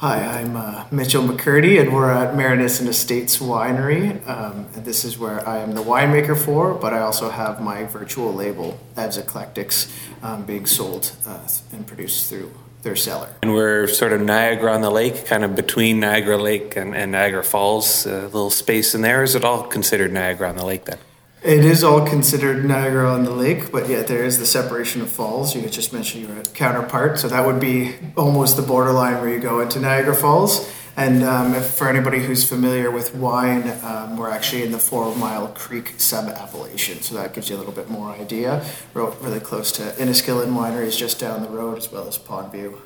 Hi, I'm uh, Mitchell McCurdy, and we're at Marynissen Estates Winery. Um, and this is where I am the winemaker for, but I also have my virtual label, Ev's Eclectics, um, being sold uh, and produced through their cellar. And we're sort of Niagara on the Lake, kind of between Niagara Lake and, and Niagara Falls, a little space in there. Is it all considered Niagara on the Lake then? It is all considered Niagara on the Lake, but yet there is the separation of falls. You just mentioned your counterpart, so that would be almost the borderline where you go into Niagara Falls. And um, if, for anybody who's familiar with wine, um, we're actually in the Four Mile Creek sub appellation, so that gives you a little bit more idea. We're really close to Inniskillin Wineries just down the road, as well as Pondview.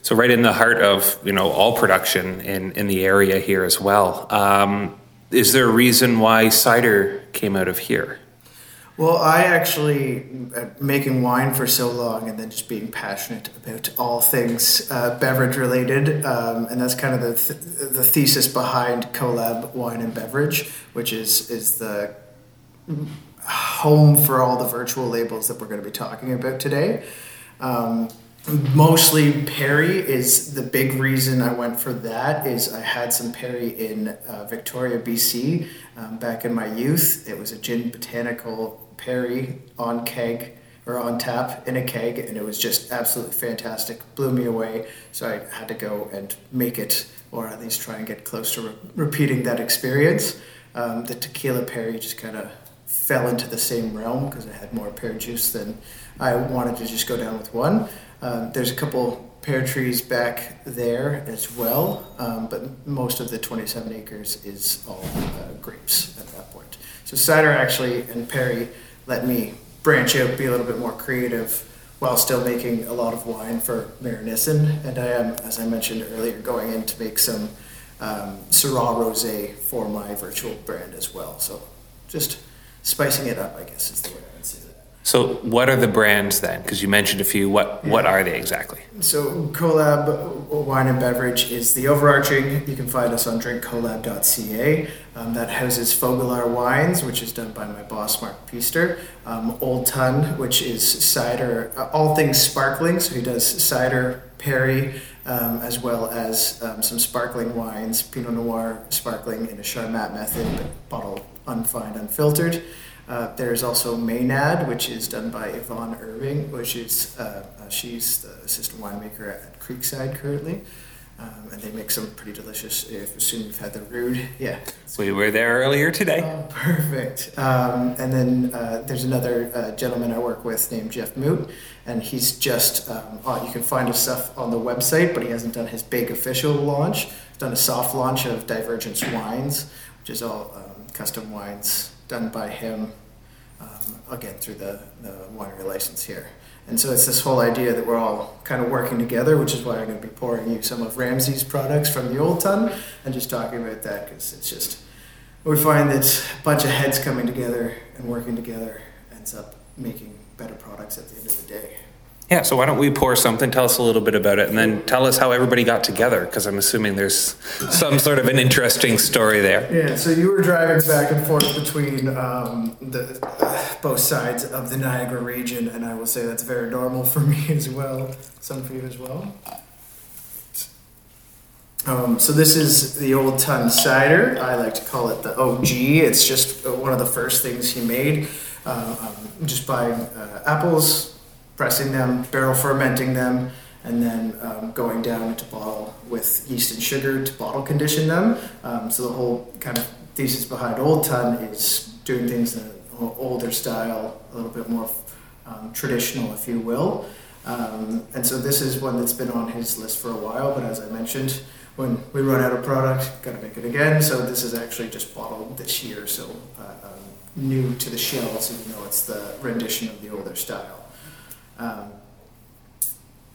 So right in the heart of you know all production in in the area here as well. Um, is there a reason why cider came out of here? Well, I actually uh, making wine for so long, and then just being passionate about all things uh, beverage related, um, and that's kind of the th- the thesis behind Collab Wine and Beverage, which is is the home for all the virtual labels that we're going to be talking about today. Um, mostly Perry is the big reason I went for that is I had some Perry in uh, Victoria, BC, um, back in my youth. It was a gin botanical Perry on keg or on tap in a keg, and it was just absolutely fantastic. Blew me away. So I had to go and make it, or at least try and get close to re- repeating that experience. Um, the tequila Perry just kind of fell into the same realm because I had more pear juice than I wanted to just go down with one. Um, there's a couple pear trees back there as well, um, but most of the 27 acres is all uh, grapes at that point. So cider actually and Perry let me branch out, be a little bit more creative while still making a lot of wine for Marynissen. And I am, as I mentioned earlier, going in to make some um, Syrah Rosé for my virtual brand as well. So just spicing it up, I guess, is the way I would say that. So what are the brands then? Because you mentioned a few. What what are they exactly? So Collab Wine and Beverage is the overarching. You can find us on drinkcollab.ca. Um, that houses Foegelaar Wines, which is done by my boss Mark Piester. Um, Old Tun, which is cider, uh, all things sparkling. So he does cider, Perry, um, as well as um, some sparkling wines, Pinot Noir sparkling in a Charmat method, but bottled unfined, unfiltered. Uh, there's also Maynard, which is done by Yvonne Irving, which is uh, uh, she's the assistant winemaker at Creekside currently, um, and they make some pretty delicious. If assume you've had the Rude, yeah. We were there earlier today. Oh, perfect. Um, and then uh, there's another uh, gentleman I work with named Jeff Moot, and he's just um, oh, you can find his stuff on the website, but he hasn't done his big official launch. He's done a soft launch of Divergence Wines, which is all um, custom wines done by him, um, again through the, the winery license here. And so it's this whole idea that we're all kind of working together, which is why I'm going to be pouring you some of Ramsey's products from the Old Tun and just talking about that because it's just, we find that a bunch of heads coming together and working together ends up making better products at the end of the day. Yeah. So why don't we pour something? Tell us a little bit about it, and then tell us how everybody got together. Because I'm assuming there's some sort of an interesting story there. Yeah, so you were driving back and forth between um, the uh, both sides of the Niagara region, and I will say that's very normal for me as well. Some for you as well. Um, so this is the Old Tun cider. I like to call it the OG. It's just one of the first things he made. Uh, um, just buying uh, apples, pressing them, barrel fermenting them, and then um, going down into bottle with yeast and sugar to bottle condition them. Um, so the whole kind of thesis behind Old Tun is doing things in an older style, a little bit more um, traditional, if you will. Um, and so this is one that's been on his list for a while, but as I mentioned, when we run out of product, got to make it again. So this is actually just bottled this year, so uh, um, new to the shelves, even though it's the rendition of the older style. Um,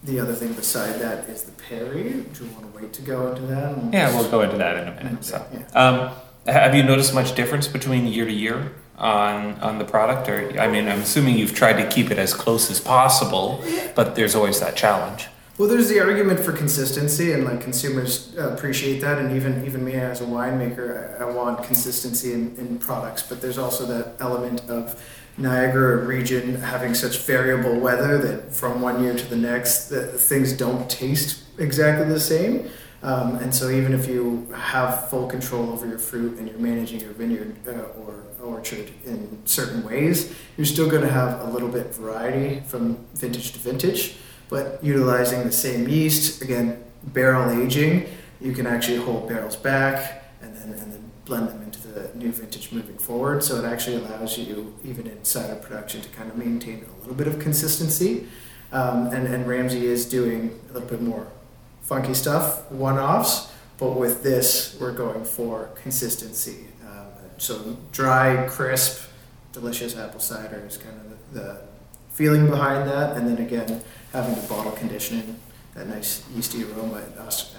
the other thing beside that is the Perry. Do you want to wait to go into that? Yeah, we'll go into that in a minute. So, um, have you noticed much difference between year to year on on the product? Or I mean, I'm assuming you've tried to keep it as close as possible, but there's always that challenge. Well, there's the argument for consistency, and like consumers appreciate that, and even even me as a winemaker, I, I want consistency in, in products. But there's also that element of Niagara region having such variable weather that from one year to the next, the, things don't taste exactly the same. Um, and so even if you have full control over your fruit and you're managing your vineyard uh, or orchard in certain ways, you're still going to have a little bit variety from vintage to vintage, but utilizing the same yeast, again, barrel aging, you can actually hold barrels back and then, and then blend them the new vintage moving forward. So it actually allows you, even in cider production, to kind of maintain a little bit of consistency. Um, and, and Ramsey is doing a little bit more funky stuff, one offs, but with this, we're going for consistency. Um, so dry, crisp, delicious apple cider is kind of the, the feeling behind that. And then again, having the bottle conditioning, that nice yeasty aroma,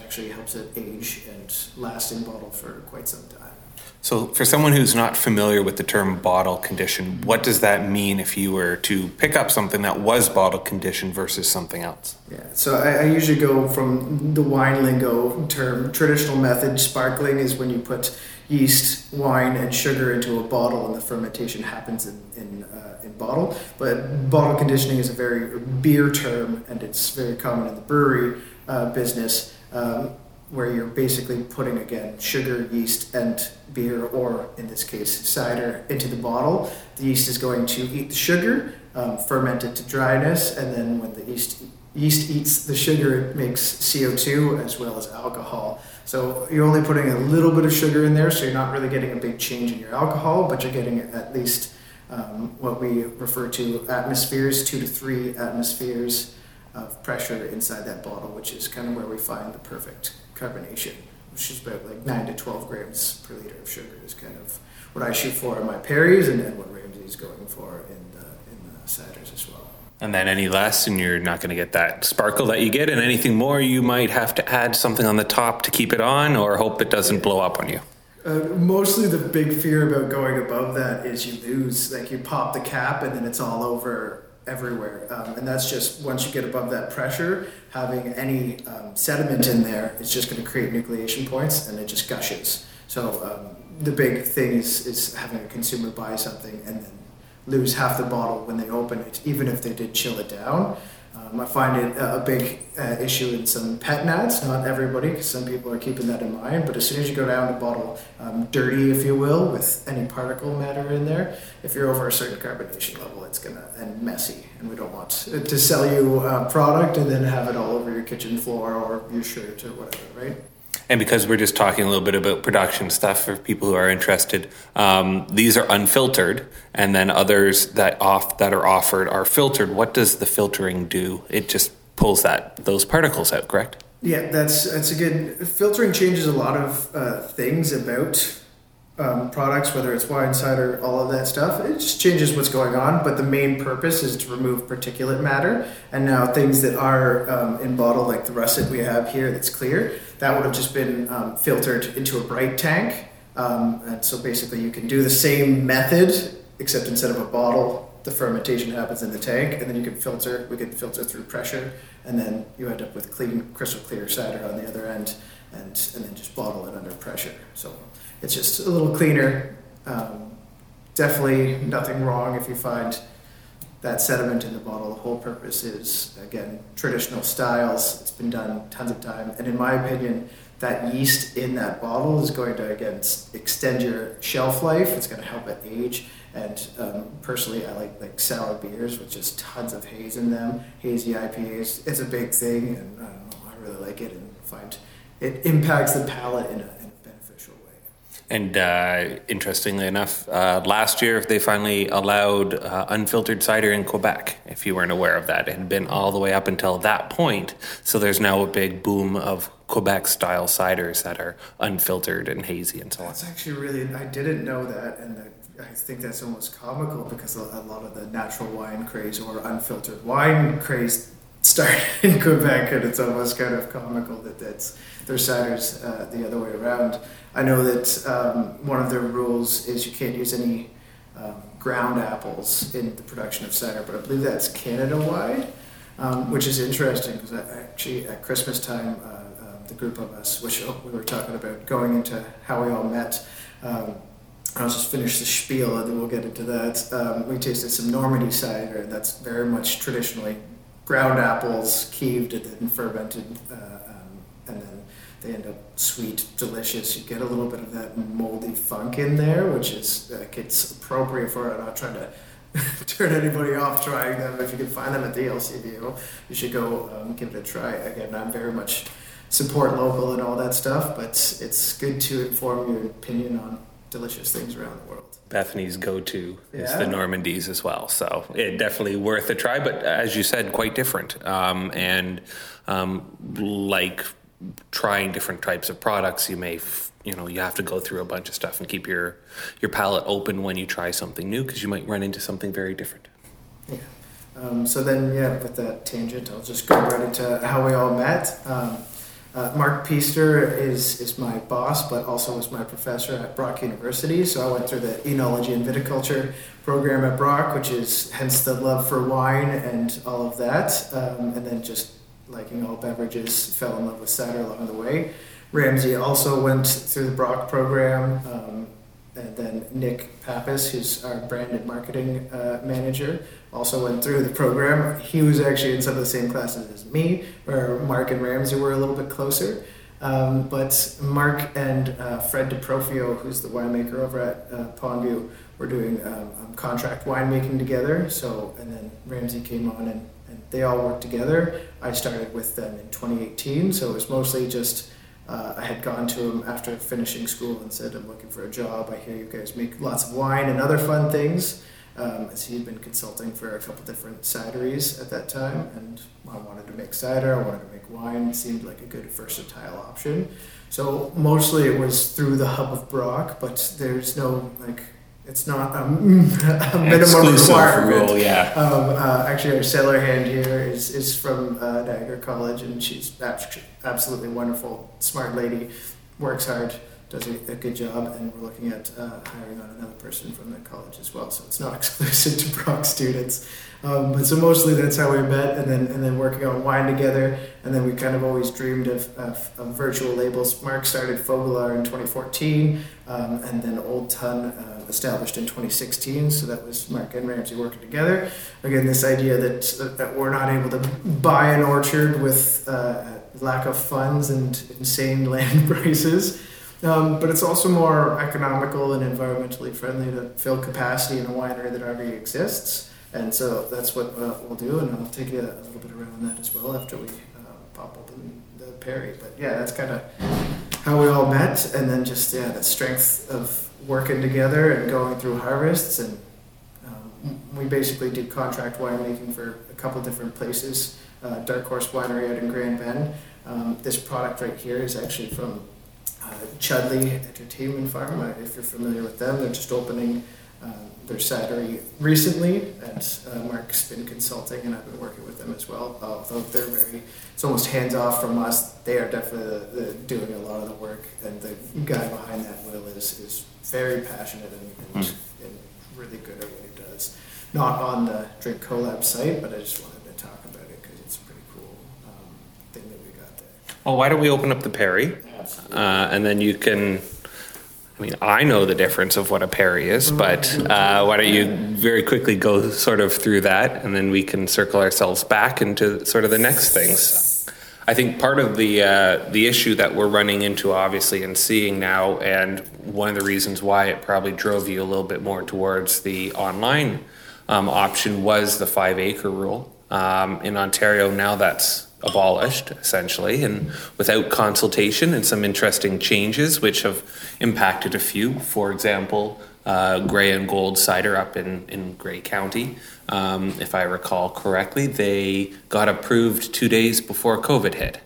actually helps it age and last in bottle for quite some time. So, for someone who's not familiar with the term bottle condition, what does that mean if you were to pick up something that was bottle conditioned versus something else? Yeah, so I, I usually go from the wine lingo term. Traditional method, sparkling, is when you put yeast, wine, and sugar into a bottle, and the fermentation happens in in, uh, in bottle. But bottle conditioning is a very beer term, and it's very common in the brewery uh, business. Um, where you're basically putting again sugar, yeast, and beer, or in this case cider, into the bottle. The yeast is going to eat the sugar, um, ferment it to dryness, and then when the yeast yeast eats the sugar, it makes CO2 as well as alcohol. So you're only putting a little bit of sugar in there, so you're not really getting a big change in your alcohol, but you're getting at least um, what we refer to atmospheres, two to three atmospheres of pressure inside that bottle, which is kind of where we find the perfect carbonation, which is about like 9 to 12 grams per liter of sugar, is kind of what I shoot for in my Perry's and, then what Ramsey's going for in the, in the ciders as well. And then any less, and you're not going to get that sparkle that you get. And anything more, you might have to add something on the top to keep it on or hope it doesn't blow up on you. Uh, mostly the big fear about going above that is you lose. Like you pop the cap and then it's all over everywhere. Um, and that's just once you get above that pressure, having any um, sediment in there is just going to create nucleation points and it just gushes. So um, the big thing is, is having a consumer buy something and then lose half the bottle when they open it, even if they did chill it down. Um, I find it a, big uh, issue in some pet nats. Not everybody, because some people are keeping that in mind. But as soon as you go down a bottle um, dirty, if you will, with any particle matter in there, if you're over a certain carbonation level, it's gonna end messy. And we don't want to sell you a product and then have it all over your kitchen floor or your shirt or whatever, right? And because we're just talking a little bit about production stuff for people who are interested, um, these are unfiltered, and then others that off that are offered are filtered. What does the filtering do? It just pulls that those particles out, correct? Yeah, that's that's a good. Filtering changes a lot of uh, things about um, products, whether it's wine, cider, all of that stuff. It just changes what's going on, but the main purpose is to remove particulate matter. And now things that are um, in bottle, like the russet we have here that's clear, that would have just been um, filtered into a bright tank. Um, and so basically, you can do the same method, except instead of a bottle, the fermentation happens in the tank, and then you can filter. We can filter through pressure, and then you end up with clean, crystal clear cider on the other end, and and then just bottle it under pressure. So it's just a little cleaner. Um, definitely nothing wrong if you find that sediment in the bottle. The whole purpose is, again, traditional styles. It's been done tons of time. And in my opinion, that yeast in that bottle is going to, again, extend your shelf life. It's going to help it age. And um, personally, I like like sour beers with just tons of haze in them. Hazy IPAs, it's a big thing, and I don't know, I really like it and find it impacts the palate in a, and uh, interestingly enough, uh, last year they finally allowed uh, unfiltered cider in Quebec. If you weren't aware of that, it had been all the way up until that point. So there's now a big boom of Quebec style ciders that are unfiltered and hazy and so on. That's actually really, I didn't know that. And I think that's almost comical because a lot of the natural wine craze or unfiltered wine craze started in Quebec, and it's almost kind of comical that that's their ciders uh, the other way around. I know that um, one of their rules is you can't use any um, ground apples in the production of cider, but I believe that's Canada wide, um, which is interesting because actually at Christmas time, uh, uh, the group of us, which we were talking about going into how we all met. Um, I'll just finish the spiel and then we'll get into that. Um, we tasted some Normandy cider that's very much traditionally ground apples, keeved and then fermented, uh, um, and then they end up sweet, delicious. You get a little bit of that moldy funk in there, which is like it's appropriate for it. I'm not trying to turn anybody off trying them. If you can find them at the LCBO, you should go um, give it a try. Again, I'm very much support local and all that stuff, but it's good to inform your opinion on delicious things around the world. Bethany's go-to is the Normandies as well, so it definitely worth a try. But as you said, quite different, um, and um, like trying different types of products, you may f- you know you have to go through a bunch of stuff and keep your your palate open when you try something new because you might run into something very different. Yeah. Um, so then, yeah, with that tangent, I'll just go right into how we all met. Um, uh, Mark Peaster is, is my boss, but also was my professor at Brock University. So I went through the enology and viticulture program at Brock, which is hence the love for wine and all of that. Um, and then just liking all beverages, fell in love with cider along the way. Ramsey also went through the Brock program. Um, and then Nick Pappas, who's our brand and marketing uh, manager, also went through the program. He was actually in some of the same classes as me, where Mark and Ramsey were a little bit closer. Um, but Mark and uh, Fred Di Profio, who's the winemaker over at uh, Pondview, were doing um, um, contract winemaking together. So, and then Ramsey came on and, and they all worked together. I started with them in 2018, so it was mostly just uh, I had gone to them after finishing school and said, I'm looking for a job. I hear you guys make lots of wine and other fun things. Um, as he had been consulting for a couple different cideries at that time, and I wanted to make cider, I wanted to make wine, it seemed like a good versatile option. So mostly it was through the hub of Brock, but there's no, like, it's not a, a minimum requirement. rule, yeah. Um, uh, actually, our cellar hand here is, is from uh, Niagara College, and she's absolutely wonderful, smart lady, works hard, does a, a good job, and we're looking at uh, hiring on another person from the college as well. So it's not exclusive to Brock students. Um, but so mostly that's how we met, and then and then working on wine together, and then we kind of always dreamed of, of, of virtual labels. Mark started Fogelar in 2014, um, and then Old Tun uh, established in 2016. So that was Mark and Ramsey working together. Again, this idea that that we're not able to buy an orchard with uh, lack of funds and insane land prices. Um, but it's also more economical and environmentally friendly to fill capacity in a winery that already exists. And so that's what uh, we'll do, and I'll take you a little bit around that as well after we uh, pop open the Perry. But yeah, that's kind of how we all met, and then just yeah, the strength of working together and going through harvests, and um, we basically did contract winemaking for a couple different places. Uh, Dark Horse Winery out in Grand Bend. Um, this product right here is actually from uh, Chudleigh Entertainment Farm. Uh, if you're familiar with them, they're just opening uh, their cidery recently, and uh, Mark's been consulting, and I've been working with them as well. Although they're very, it's almost hands off from us. They are definitely the, the, doing a lot of the work, and the guy behind that will is is very passionate and, and, and really good at what he does. Not on the Drink Collab site, but I just wanted to talk about it because it's a pretty cool um, thing that we got there. Well, why don't we open up the Perry, uh, and then you can. I mean, I know the difference of what a Perry is, but uh, why don't you very quickly go sort of through that, and then we can circle ourselves back into sort of the next things. I think part of the uh, the issue that we're running into, obviously, and seeing now, and one of the reasons why it probably drove you a little bit more towards the online um, option was the five acre rule. Um, in Ontario, now that's abolished essentially, and without consultation and some interesting changes which have impacted a few. For example, uh, Gray and Gold cider up in, in Grey County, um, if I recall correctly, they got approved two days before COVID hit.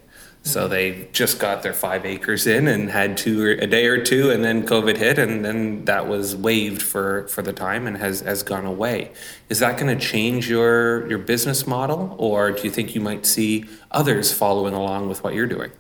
So they just got their five acres in and had two a day or two, and then COVID hit, and then that was waived for, for the time and has, has gone away. Is that going to change your your business model, or do you think you might see others following along with what you're doing?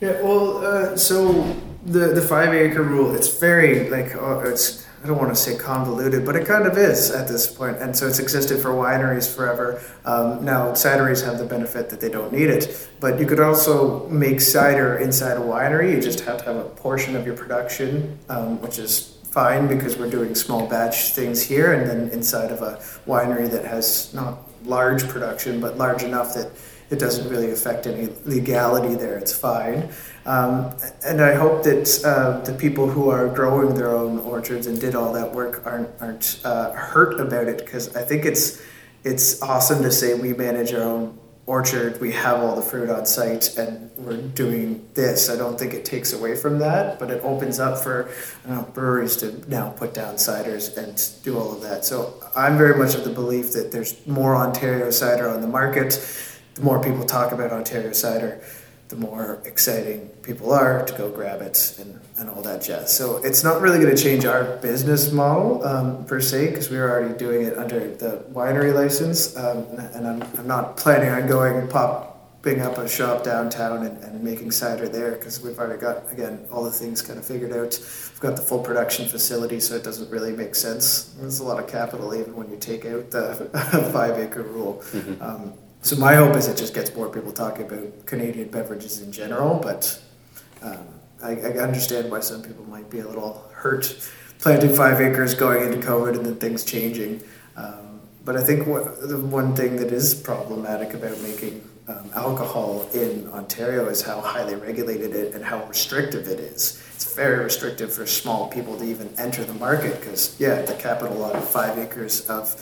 Yeah, well, uh, so the the five acre rule, it's very like uh, it's I don't want to say convoluted, but it kind of is at this point, and so it's existed for wineries forever. Um, now cideries have the benefit that they don't need it, but you could also make cider inside a winery. You just have to have a portion of your production, um, which is fine because we're doing small batch things here, and then inside of a winery that has not large production, but large enough that it doesn't really affect any legality there. It's fine. Um, and I hope that uh, the people who are growing their own orchards and did all that work aren't aren't uh, hurt about it because I think it's it's awesome to say we manage our own orchard, we have all the fruit on site, and we're doing this. I don't think it takes away from that, but it opens up for know, breweries to now put down ciders and do all of that. So I'm very much of the belief that there's more Ontario cider on the market. The more people talk about Ontario cider, the more exciting people are to go grab it and, and all that jazz. So it's not really going to change our business model um, per se because we are already doing it under the winery license, um, and I'm, I'm not planning on going and popping up a shop downtown and, and making cider there because we've already got again all the things kind of figured out. We've got the full production facility, so it doesn't really make sense. There's a lot of capital even when you take out the five acre rule. Mm-hmm. Um, so my hope is it just gets more people talking about Canadian beverages in general, but um, I, I, understand why some people might be a little hurt planting five acres going into COVID and then things changing. Um, but I think what, the one thing that is problematic about making um, alcohol in Ontario is how highly regulated it and how restrictive it is. It's very restrictive for small people to even enter the market because, yeah, the capital lot of five acres of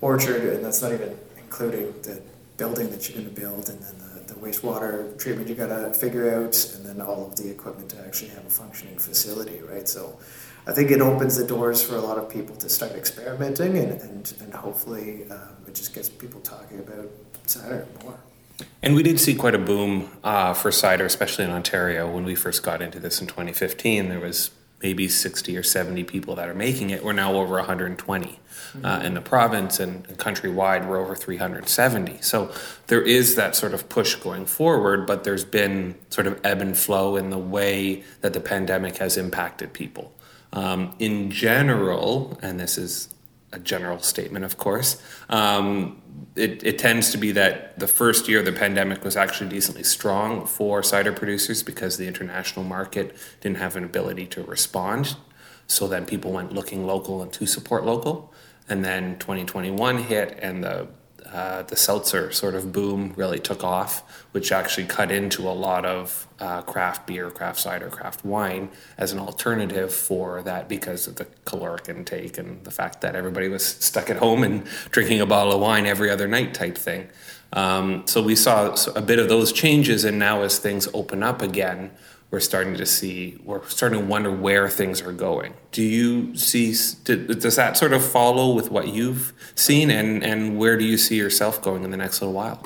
orchard, and that's not even including the building that you're going to build, and then the, the wastewater treatment you got to figure out, and then all of the equipment to actually have a functioning facility, right? So, I think it opens the doors for a lot of people to start experimenting, and and, and hopefully um, it just gets people talking about cider more. And we did see quite a boom uh, for cider, especially in Ontario. When we first got into this in 2015, there was maybe 60 or 70 people that are making it. We're now over 120 mm-hmm. uh, in the province, and, and countrywide, we're over 370. So there is that sort of push going forward, but there's been sort of ebb and flow in the way that the pandemic has impacted people. Um, in general, and this is a general statement, of course. Um, it, it tends to be that the first year of the pandemic was actually decently strong for cider producers because the international market didn't have an ability to respond. So then people went looking local and to support local. And then 2021 hit, and the uh, the seltzer sort of boom really took off, which actually cut into a lot of uh, craft beer, craft cider, craft wine as an alternative for that because of the caloric intake and the fact that everybody was stuck at home and drinking a bottle of wine every other night type thing. Um, so we saw a bit of those changes, and now as things open up again, we're starting to see we're starting to wonder where things are going. Do you see does that sort of follow with what you've seen and and where do you see yourself going in the next little while?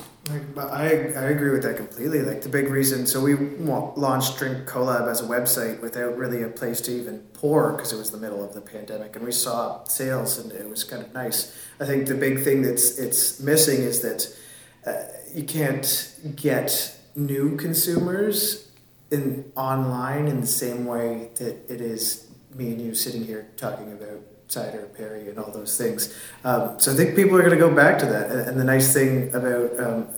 I, I agree with that completely. Like the big reason so we launched drink collab as a website without really a place to even pour because it was the middle of the pandemic and we saw sales and it was kind of nice. I think the big thing that's it's missing is that uh, you can't get new consumers in online in the same way that it is me and you sitting here talking about cider, perry, and all those things. Um, so I think people are going to go back to that. And, the nice thing about um,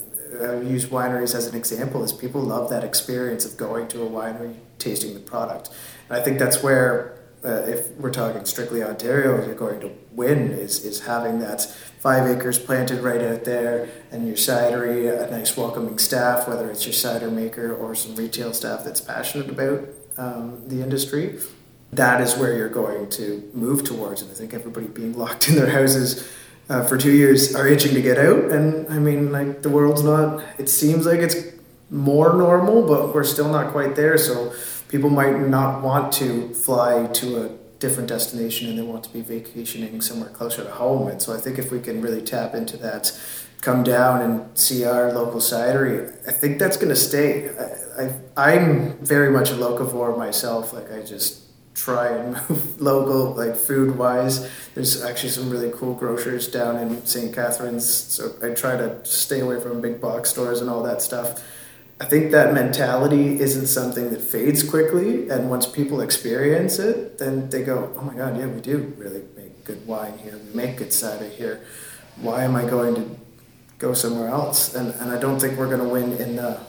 I use wineries as an example is people love that experience of going to a winery, tasting the product. And I think that's where uh, if we're talking strictly Ontario, you're going to win is, is having that five acres planted right out there and your cidery, a nice welcoming staff, whether it's your cider maker or some retail staff that's passionate about um, the industry. That is where you're going to move towards. And I think everybody being locked in their houses uh, for two years are itching to get out. And I mean, like the world's not, it seems like it's more normal, but we're still not quite there. So people might not want to fly to a different destination and they want to be vacationing somewhere closer to home. And so I think if we can really tap into that, come down and see our local cidery, I think that's going to stay. I, am very much a locavore myself. Like I just try and move local, like food wise. There's actually some really cool grocers down in St. Catharines. So I try to stay away from big box stores and all that stuff. I think that mentality isn't something that fades quickly, and once people experience it, then they go, "Oh my God, yeah, we do really make good wine here. We make good cider here. Why am I going to go somewhere else?" And and I don't think we're going to win in the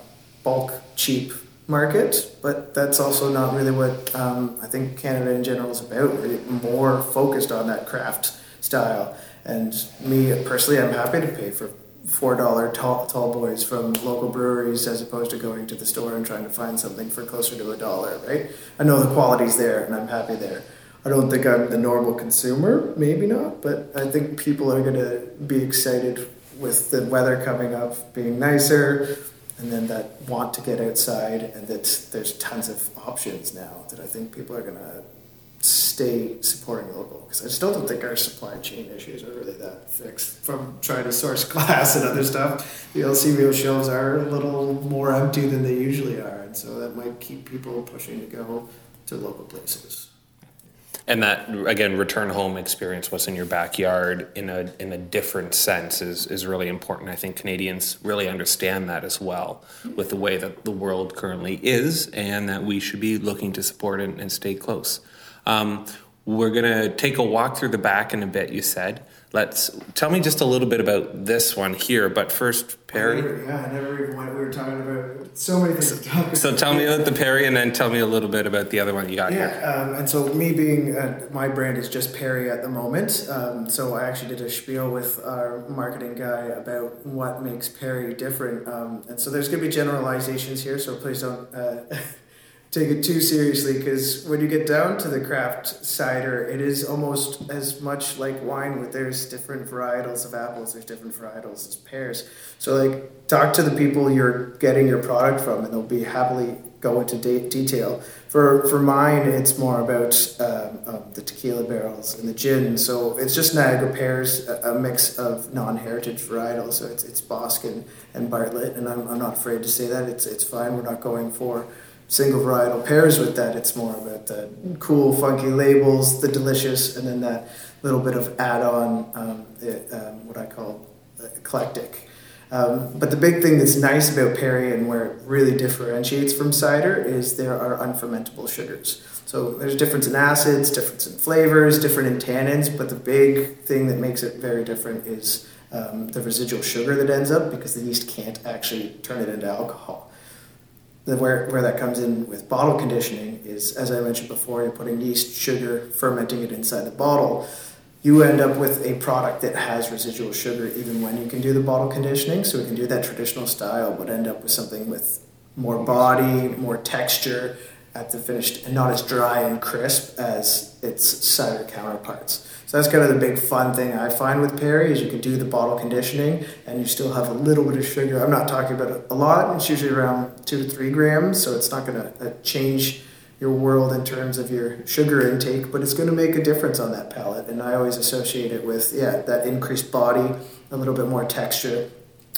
bulk cheap market, but that's also not really what um, I think Canada in general is about. We're more focused on that craft style. And me personally, I'm happy to pay for four dollar tall, tall boys from local breweries as opposed to going to the store and trying to find something for closer to a dollar, right? I know the quality's there and I'm happy there. I don't think I'm the normal consumer, maybe not, but I think people are gonna be excited with the weather coming up being nicer and then that want to get outside and that there's tons of options now that I think people are gonna stay supporting local because I still don't think our supply chain issues are really that fixed from trying to source glass and other stuff. The LCBO shelves are a little more empty than they usually are, and so that might keep people pushing to go to local places. And that again, return home experience, what's in your backyard, in a in a different sense, is is really important. I think Canadians really understand that as well, with the way that the world currently is, and that we should be looking to support and, and stay close. Um, we're gonna take a walk through the back in a bit. You said. Let's tell me just a little bit about this one here. But first, Perry. Yeah, I never even went. We were talking about so many things. to talk So tell me about the Perry, and then tell me a little bit about the other one you got here. Yeah, um, and so me being uh, my brand is just Perry at the moment. Um, so I actually did a spiel with our marketing guy about what makes Perry different. Um, and so there's going to be generalizations here, so please don't uh, take it too seriously because when you get down to the craft cider, it is almost as much like wine. With there's different varietals of apples, there's different varietals of pears. So like talk to the people you're getting your product from, and they'll be happily go into de- detail. For for mine, it's more about um, um, the tequila barrels and the gin. So it's just Niagara pears, a, a mix of non-heritage varietals. So it's it's Boston and Bartlett, and I'm, I'm not afraid to say that it's it's fine. We're not going for single varietal pairs with that. It's more about the cool, funky labels, the delicious, and then that little bit of add-on, um, um, what I call eclectic. Um, but the big thing that's nice about Perry and where it really differentiates from cider is there are unfermentable sugars. So there's difference in acids, difference in flavors, different in tannins, but the big thing that makes it very different is um, the residual sugar that ends up because the yeast can't actually turn it into alcohol the, where, where that comes in with bottle conditioning is, as I mentioned before, you're putting yeast, sugar, fermenting it inside the bottle. You end up with a product that has residual sugar even when you can do the bottle conditioning. So we can do that traditional style, but end up with something with more body, more texture at the finished, and not as dry and crisp as its cider counterparts. So that's kind of the big fun thing I find with Perry is you can do the bottle conditioning and you still have a little bit of sugar. I'm not talking about a lot. It's usually around two to three grams, so it's not going to change your world in terms of your sugar intake, but it's going to make a difference on that palate. And I always associate it with yeah that increased body, a little bit more texture,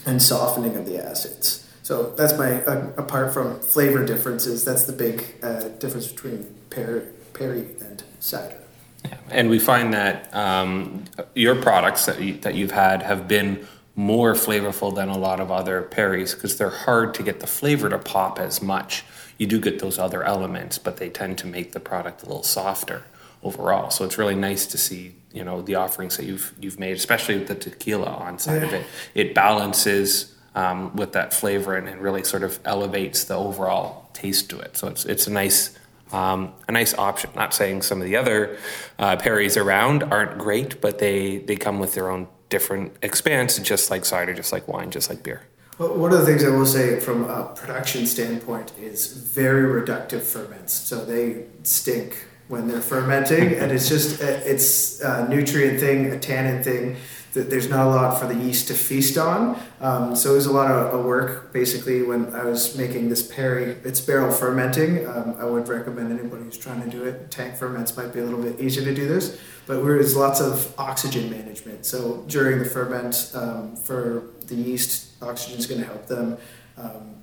and softening of the acids. So that's my uh, apart from flavor differences. That's the big uh, difference between Perry, Perry and cider. Yeah. And we find that um, your products that, you, that you've had have been more flavorful than a lot of other Perrys because they're hard to get the flavor to pop as much. You do get those other elements, but they tend to make the product a little softer overall. So it's really nice to see you know the offerings that you've you've made, especially with the tequila on side of it. It balances um, with that flavor and, and really sort of elevates the overall taste to it. So it's it's a nice um, a nice option. Not saying some of the other uh, Perrys around aren't great, but they they come with their own different expanse, just like cider, just like wine, just like beer. Well, one of the things I will say from a production standpoint is very reductive ferments. So they stink when they're fermenting, and it's just it's a nutrient thing, a tannin thing that there's not a lot for the yeast to feast on. Um, so it was a lot of, of, work basically when I was making this Perry. It's barrel fermenting. Um, I would recommend anybody who's trying to do it. Tank ferments might be a little bit easier to do this, but there's lots of oxygen management. So during the ferment um, for the yeast, oxygen is going to help them. Um,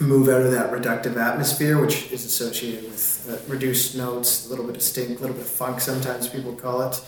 move out of that reductive atmosphere, which is associated with uh, reduced notes, a little bit of stink, a little bit of funk, sometimes people call it.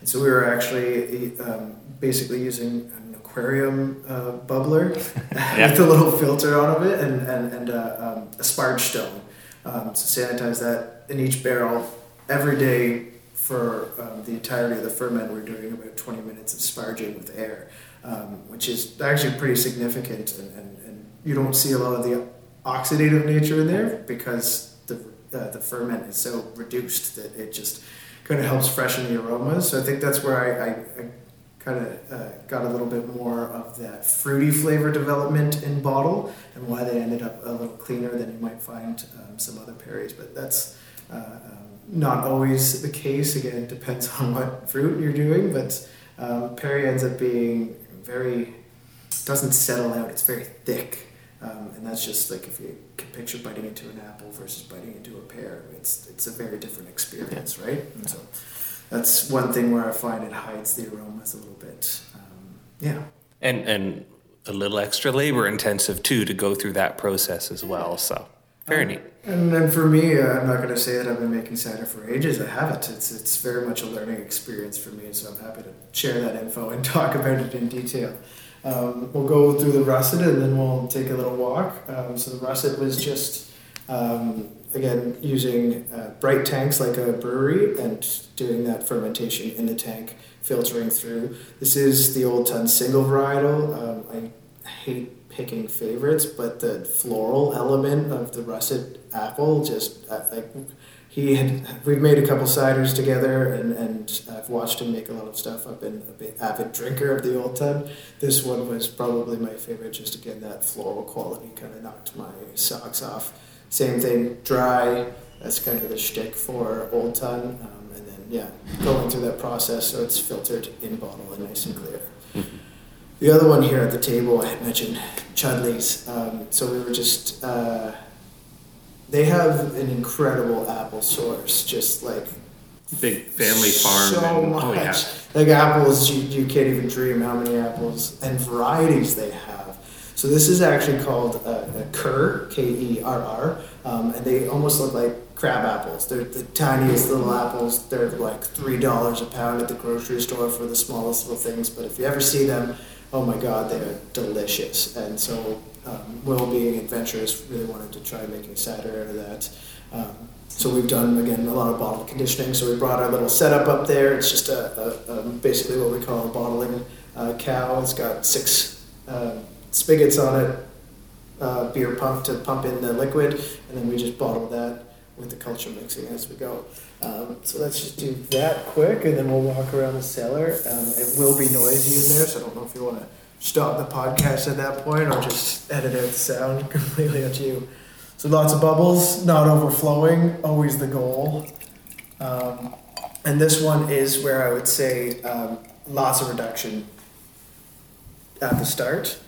And so we were actually um, basically using an aquarium uh, bubbler yeah. with a little filter on of it and, and, and uh, um, a sparge stone um, to sanitize that in each barrel every day for um, the entirety of the ferment. We're doing about 20 minutes of sparging with air, um, which is actually pretty significant. And, and, and, you don't see a lot of the oxidative nature in there because the, uh, the ferment is so reduced that it just kind of helps freshen the aromas. So I think that's where I, I, I kind of uh, got a little bit more of that fruity flavor development in bottle, and why they ended up a little cleaner than you might find um, some other Perry's. But that's uh, um, not always the case. Again, it depends on what fruit you're doing, but um, Perry ends up being very doesn't settle out. It's very thick, um, and that's just like if you can picture biting into an apple versus biting into a pear. It's it's a very different experience, right? And so that's one thing where I find it hides the aromas a little bit. Um, yeah. And and a little extra labor intensive too to go through that process as well. So very Um, neat. And then for me, uh, I'm not going to say that I've been making cider for ages. I haven't. It's it's very much a learning experience for me. So I'm happy to share that info and talk about it in detail. Um, we'll go through the russet and then we'll take a little walk. Um, so the russet was just um, again using uh, bright tanks like a brewery and doing that fermentation in the tank, filtering through. This is the Old Tun single varietal. Um, I hate picking favorites, but the floral element of the russet apple just uh, like he had we've made a couple ciders together and, and I've watched him make a lot of stuff. I've been a bit avid drinker of the old tun. This one was probably my favorite just again that floral quality kind of knocked my socks off. Same thing, dry. That's kind of the shtick for Old Tun. Um, and then, yeah, going through that process so it's filtered in bottle and nice and clear. The other one here at the table, I had mentioned Chudleigh's. Um, so we were just, uh, they have an incredible apple source, just like Big family farm. so and, much. Oh yeah. Like apples, you, you can't even dream how many apples and varieties they have. So this is actually called a, a Kerr, K E R R, um, and they almost look like crab apples. They're the tiniest little apples. They're like three dollars a pound at the grocery store for the smallest little things. But if you ever see them, oh my God, they're delicious. And so um, Will, being adventurous, really wanted to try making cider out of that. Um, so we've done again a lot of bottle conditioning. So we brought our little setup up there. It's just a, a, a basically what we call a bottling uh, cow. It's got six uh, spigots on it, uh, beer pump to pump in the liquid, and then we just bottle that with the culture mixing as we go. Um, so let's just do that quick, and then we'll walk around the cellar. Um, it will be noisy in there, so I don't know if you want to stop the podcast at that point or just edit out the sound. Completely at you. So lots of bubbles, not overflowing, always the goal. Um, and this one is where I would say um, lots of reduction at the start,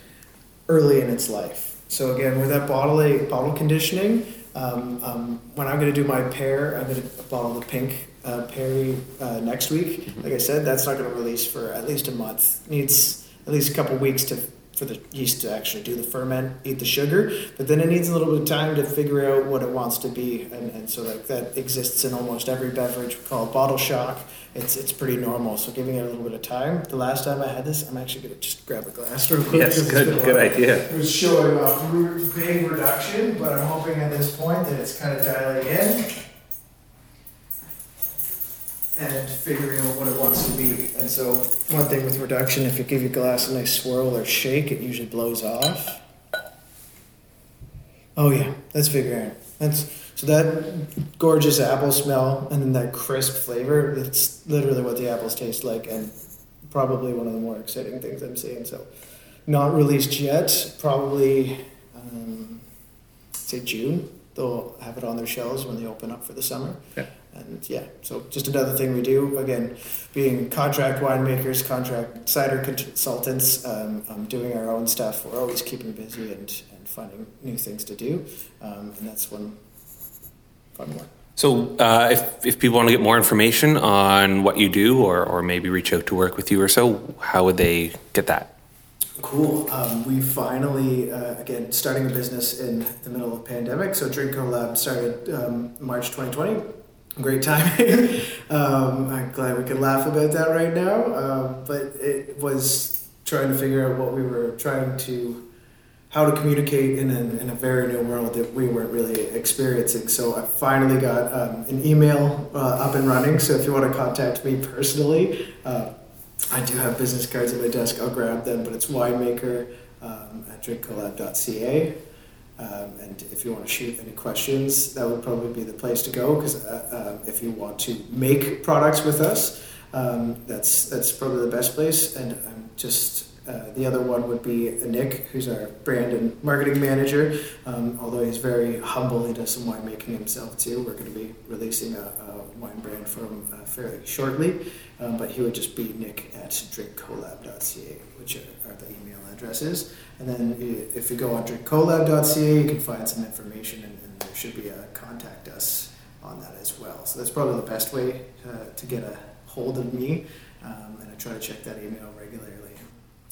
early in its life. So again, with that bottle bottle conditioning, um, um, when I'm going to do my pear, I'm going to bottle the pink uh, Perry uh, next week. Like I said, that's not going to release for at least a month. Needs at least a couple weeks to for the yeast to actually do the ferment, eat the sugar. But then it needs a little bit of time to figure out what it wants to be, and, and so like that exists in almost every beverage called bottle shock. It's it's pretty normal. So giving it a little bit of time. The last time I had this, I'm actually going to just grab a glass real quick. Yes, good a good idea. It was showing re- big reduction, but I'm hoping at this point that it's kind of dialing in and figuring out what it wants to be. And so, one thing with reduction, if you give your glass a nice swirl or shake, it usually blows off. Oh yeah, that's figuring. That's so that gorgeous apple smell and then that crisp flavor. It's literally what the apples taste like, and probably one of the more exciting things I'm seeing. So, not released yet. Probably, um, say June. They'll have it on their shelves when they open up for the summer. Yeah. And yeah, so just another thing we do. Again, being contract winemakers, contract cider consultants, um, um, doing our own stuff. We're always keeping busy and, and finding new things to do. Um, and that's one fun one. So, uh, if, if people want to get more information on what you do or, or maybe reach out to work with you or so, how would they get that? Cool. Um, we finally, uh, again, starting a business in the middle of pandemic. So Drink Collab started um, March 2020. Great timing. um, I'm glad we can laugh about that right now. Um, but it was trying to figure out what we were trying to, how to communicate in a, in a very new world that we weren't really experiencing. So I finally got um, an email uh, up and running. So if you want to contact me personally, uh, I do have business cards at my desk. I'll grab them, but it's winemaker um, at drinkcollab.ca. Um, and if you want to shoot any questions, that would probably be the place to go. Because uh, um, if you want to make products with us, Um, that's that's probably the best place, and I'm just uh, the other one would be Nick, who's our brand and marketing manager. Um, although he's very humble, he does some winemaking himself too. We're going to be releasing a, a wine brand for him uh, fairly shortly, um, but he would just be nick at drinkcollab.ca, which are, are the email addresses. And then if you go on drinkcollab.ca, you can find some information, and, and there should be a contact us on that as well. So that's probably the best way uh, to get a hold of me, um, and I try to check that email regularly.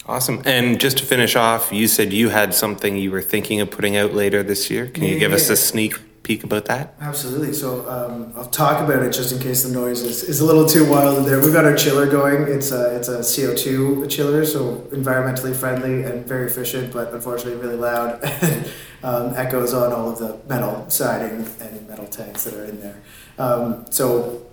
Awesome. And just to finish off, you said you had something you were thinking of putting out later this year. Can you yeah, give us a sneak peek about that? Absolutely. So um, I'll talk about it just in case the noise is, is a little too wild in there. We've got our chiller going. It's a, it's a CO2 chiller, so environmentally friendly and very efficient, but unfortunately really loud and um, echoes on all of the metal siding and metal tanks that are in there. Um, so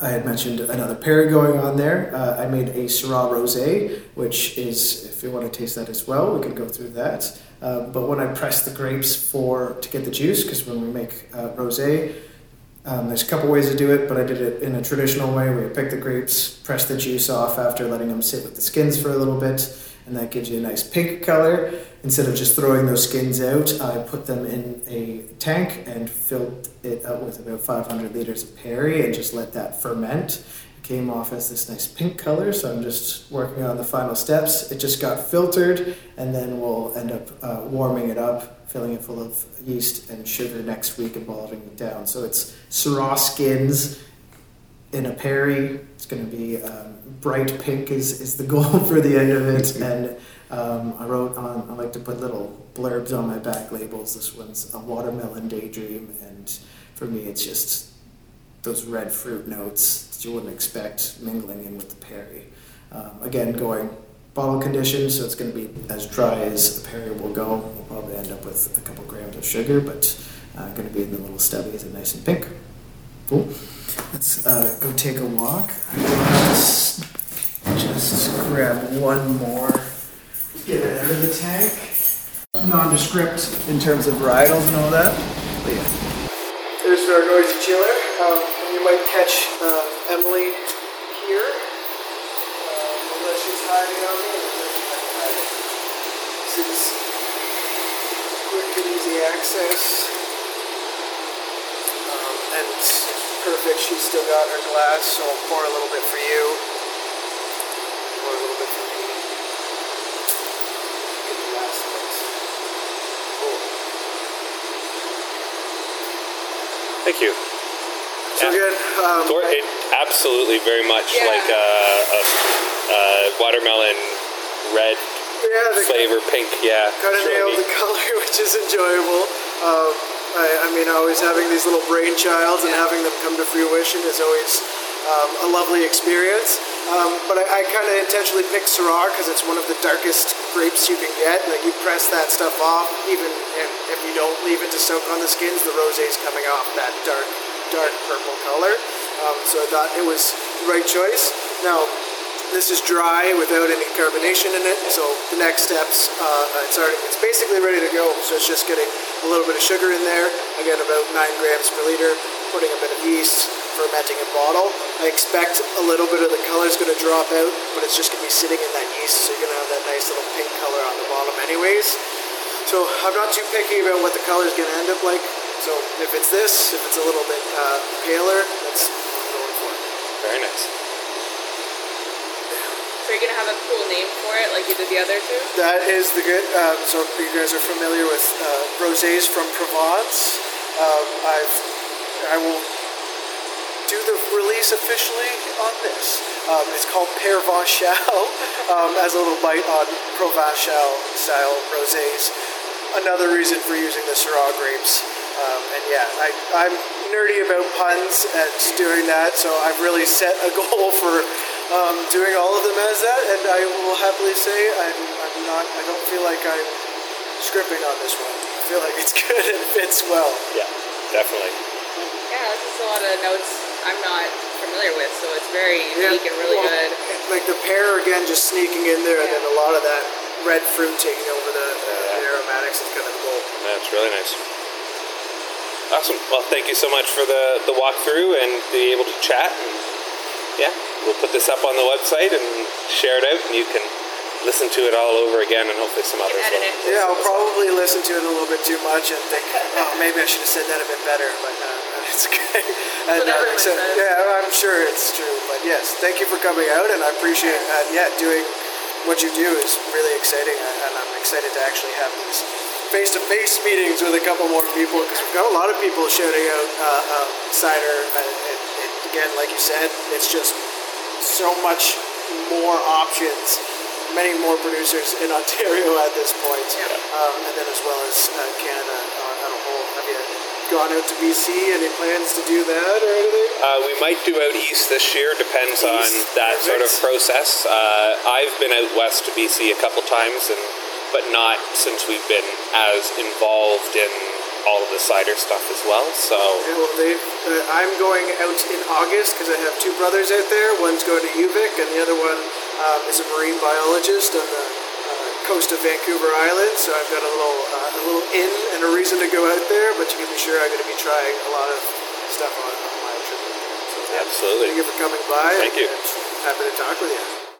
I had mentioned another perry going on there. Uh, I made a Syrah Rosé, which is, if you want to taste that as well, we can go through that. Uh, but when I press the grapes for to get the juice, because when we make uh, rosé, um, there's a couple ways to do it, but I did it in a traditional way where you pick the grapes, press the juice off after letting them sit with the skins for a little bit, and that gives you a nice pink color. Instead of just throwing those skins out, I put them in a tank and filled it up with about 500 liters of perry and just let that ferment. It came off as this nice pink color, so I'm just working on the final steps. It just got filtered, and then we'll end up uh, warming it up, filling it full of yeast and sugar next week and bottling it down. So it's Syrah skins in a perry. It's going to be um, bright pink is, is the goal for the end of it. And um, I wrote on, I like to put little blurbs on my back labels. This one's a watermelon daydream. And for me, it's just those red fruit notes that you wouldn't expect mingling in with the perry. Um, again, going bottle condition, so it's going to be as dry as the perry will go. We'll probably end up with a couple grams of sugar, but uh, going to be in the little stubbies and nice and pink. Cool. Let's uh, go take a walk. Let's just grab one more. Get it out of the tank. Nondescript in terms of varietals and all that. But yeah. There's our noisy chiller. Um, you might catch uh, Emily here. Unless she's hiding out there. This is quick and easy access. And perfect. She's still got her glass, so I'll pour a little bit for you. Pour a little bit for me. Get the last ones. Cool. Thank you. So yeah. again, um, it absolutely very much yeah. like a, a, a, watermelon red yeah, flavor, pink. Yeah, kind of nailed the color, which is enjoyable. Um, I, I mean, always having these little brainchilds and having them come to fruition is always um, a lovely experience. Um, but I, I kind of intentionally picked Syrah because it's one of the darkest grapes you can get. Like you press that stuff off, even if, if you don't leave it to soak on the skins, the rosé is coming off that dark, dark purple color. Um, so I thought it was the right choice. Now, this is dry without any carbonation in it, so the next steps, uh, it's already, it's basically ready to go. So it's just getting a little bit of sugar in there, again about nine grams per liter, putting a bit of yeast, fermenting in bottle. I expect a little bit of the color is going to drop out, but it's just going to be sitting in that yeast, so you're going to have that nice little pink color on the bottom anyways. So I'm not too picky about what the color is going to end up like. So if it's this, if it's a little bit uh, paler, that's what I'm going for. Very nice. You're gonna have a cool name for it, like you did the other two. That is the good. Um, so you guys are familiar with uh, rosés from Provence. Um, I've I will do the release officially on this. Um, it's called Père Vanchal, um, as a little bite on Provençal style rosés. Another reason for using the Syrah grapes. Um, and yeah, I, I'm nerdy about puns and doing that, so I've really set a goal for um, doing all of them as that, and I will happily say I'm, I'm not. I don't feel like I'm scripting on this one. I feel like it's good and fits well. Yeah, definitely. Yeah, this is a lot of notes I'm not familiar with, so it's very unique yeah, and really well, good. Like the pear again, just sneaking in there, yeah. and then a lot of that red fruit taking over the, uh, yeah. the aromatics is kind of cool. That's really nice. Awesome. Well, thank you so much for the, the walkthrough and be able to chat. And yeah, we'll put this up on the website and share it out, and you can listen to it all over again, and hopefully some others will. Yeah, I'll probably listen to it a little bit too much and think, oh, maybe I should have said that a bit better, but uh, it's okay. And, uh, so- Yeah, I'm sure it's true. But yes, thank you for coming out, and I appreciate, uh, yeah, doing what you do is really exciting, uh, and I'm excited to actually have these face-to-face meetings with a couple more people because we've got a lot of people shouting out uh, um, cider. And, and, and again, like you said, it's just so much more options, many more producers in Ontario at this point, um, and then as well as uh, Canada uh, on a whole. Have you gone out to BC? Any plans to do that or anything? Uh, we might do out east this year, depends on East, that sort of process. Uh, I've been out west to BC a couple times, and but not since we've been as involved in all of the cider stuff as well. So Yeah, well, they, uh, I'm going out in August because I have two brothers out there. One's going to UVic, and the other one um, is a marine biologist on the uh, coast of Vancouver Island. So I've got a little uh, a little in and a reason to go out there. But you can be sure I'm going to be trying a lot of stuff on, on my trip. So, Absolutely. Thank you for coming by. Thank you. and Happy to talk with you.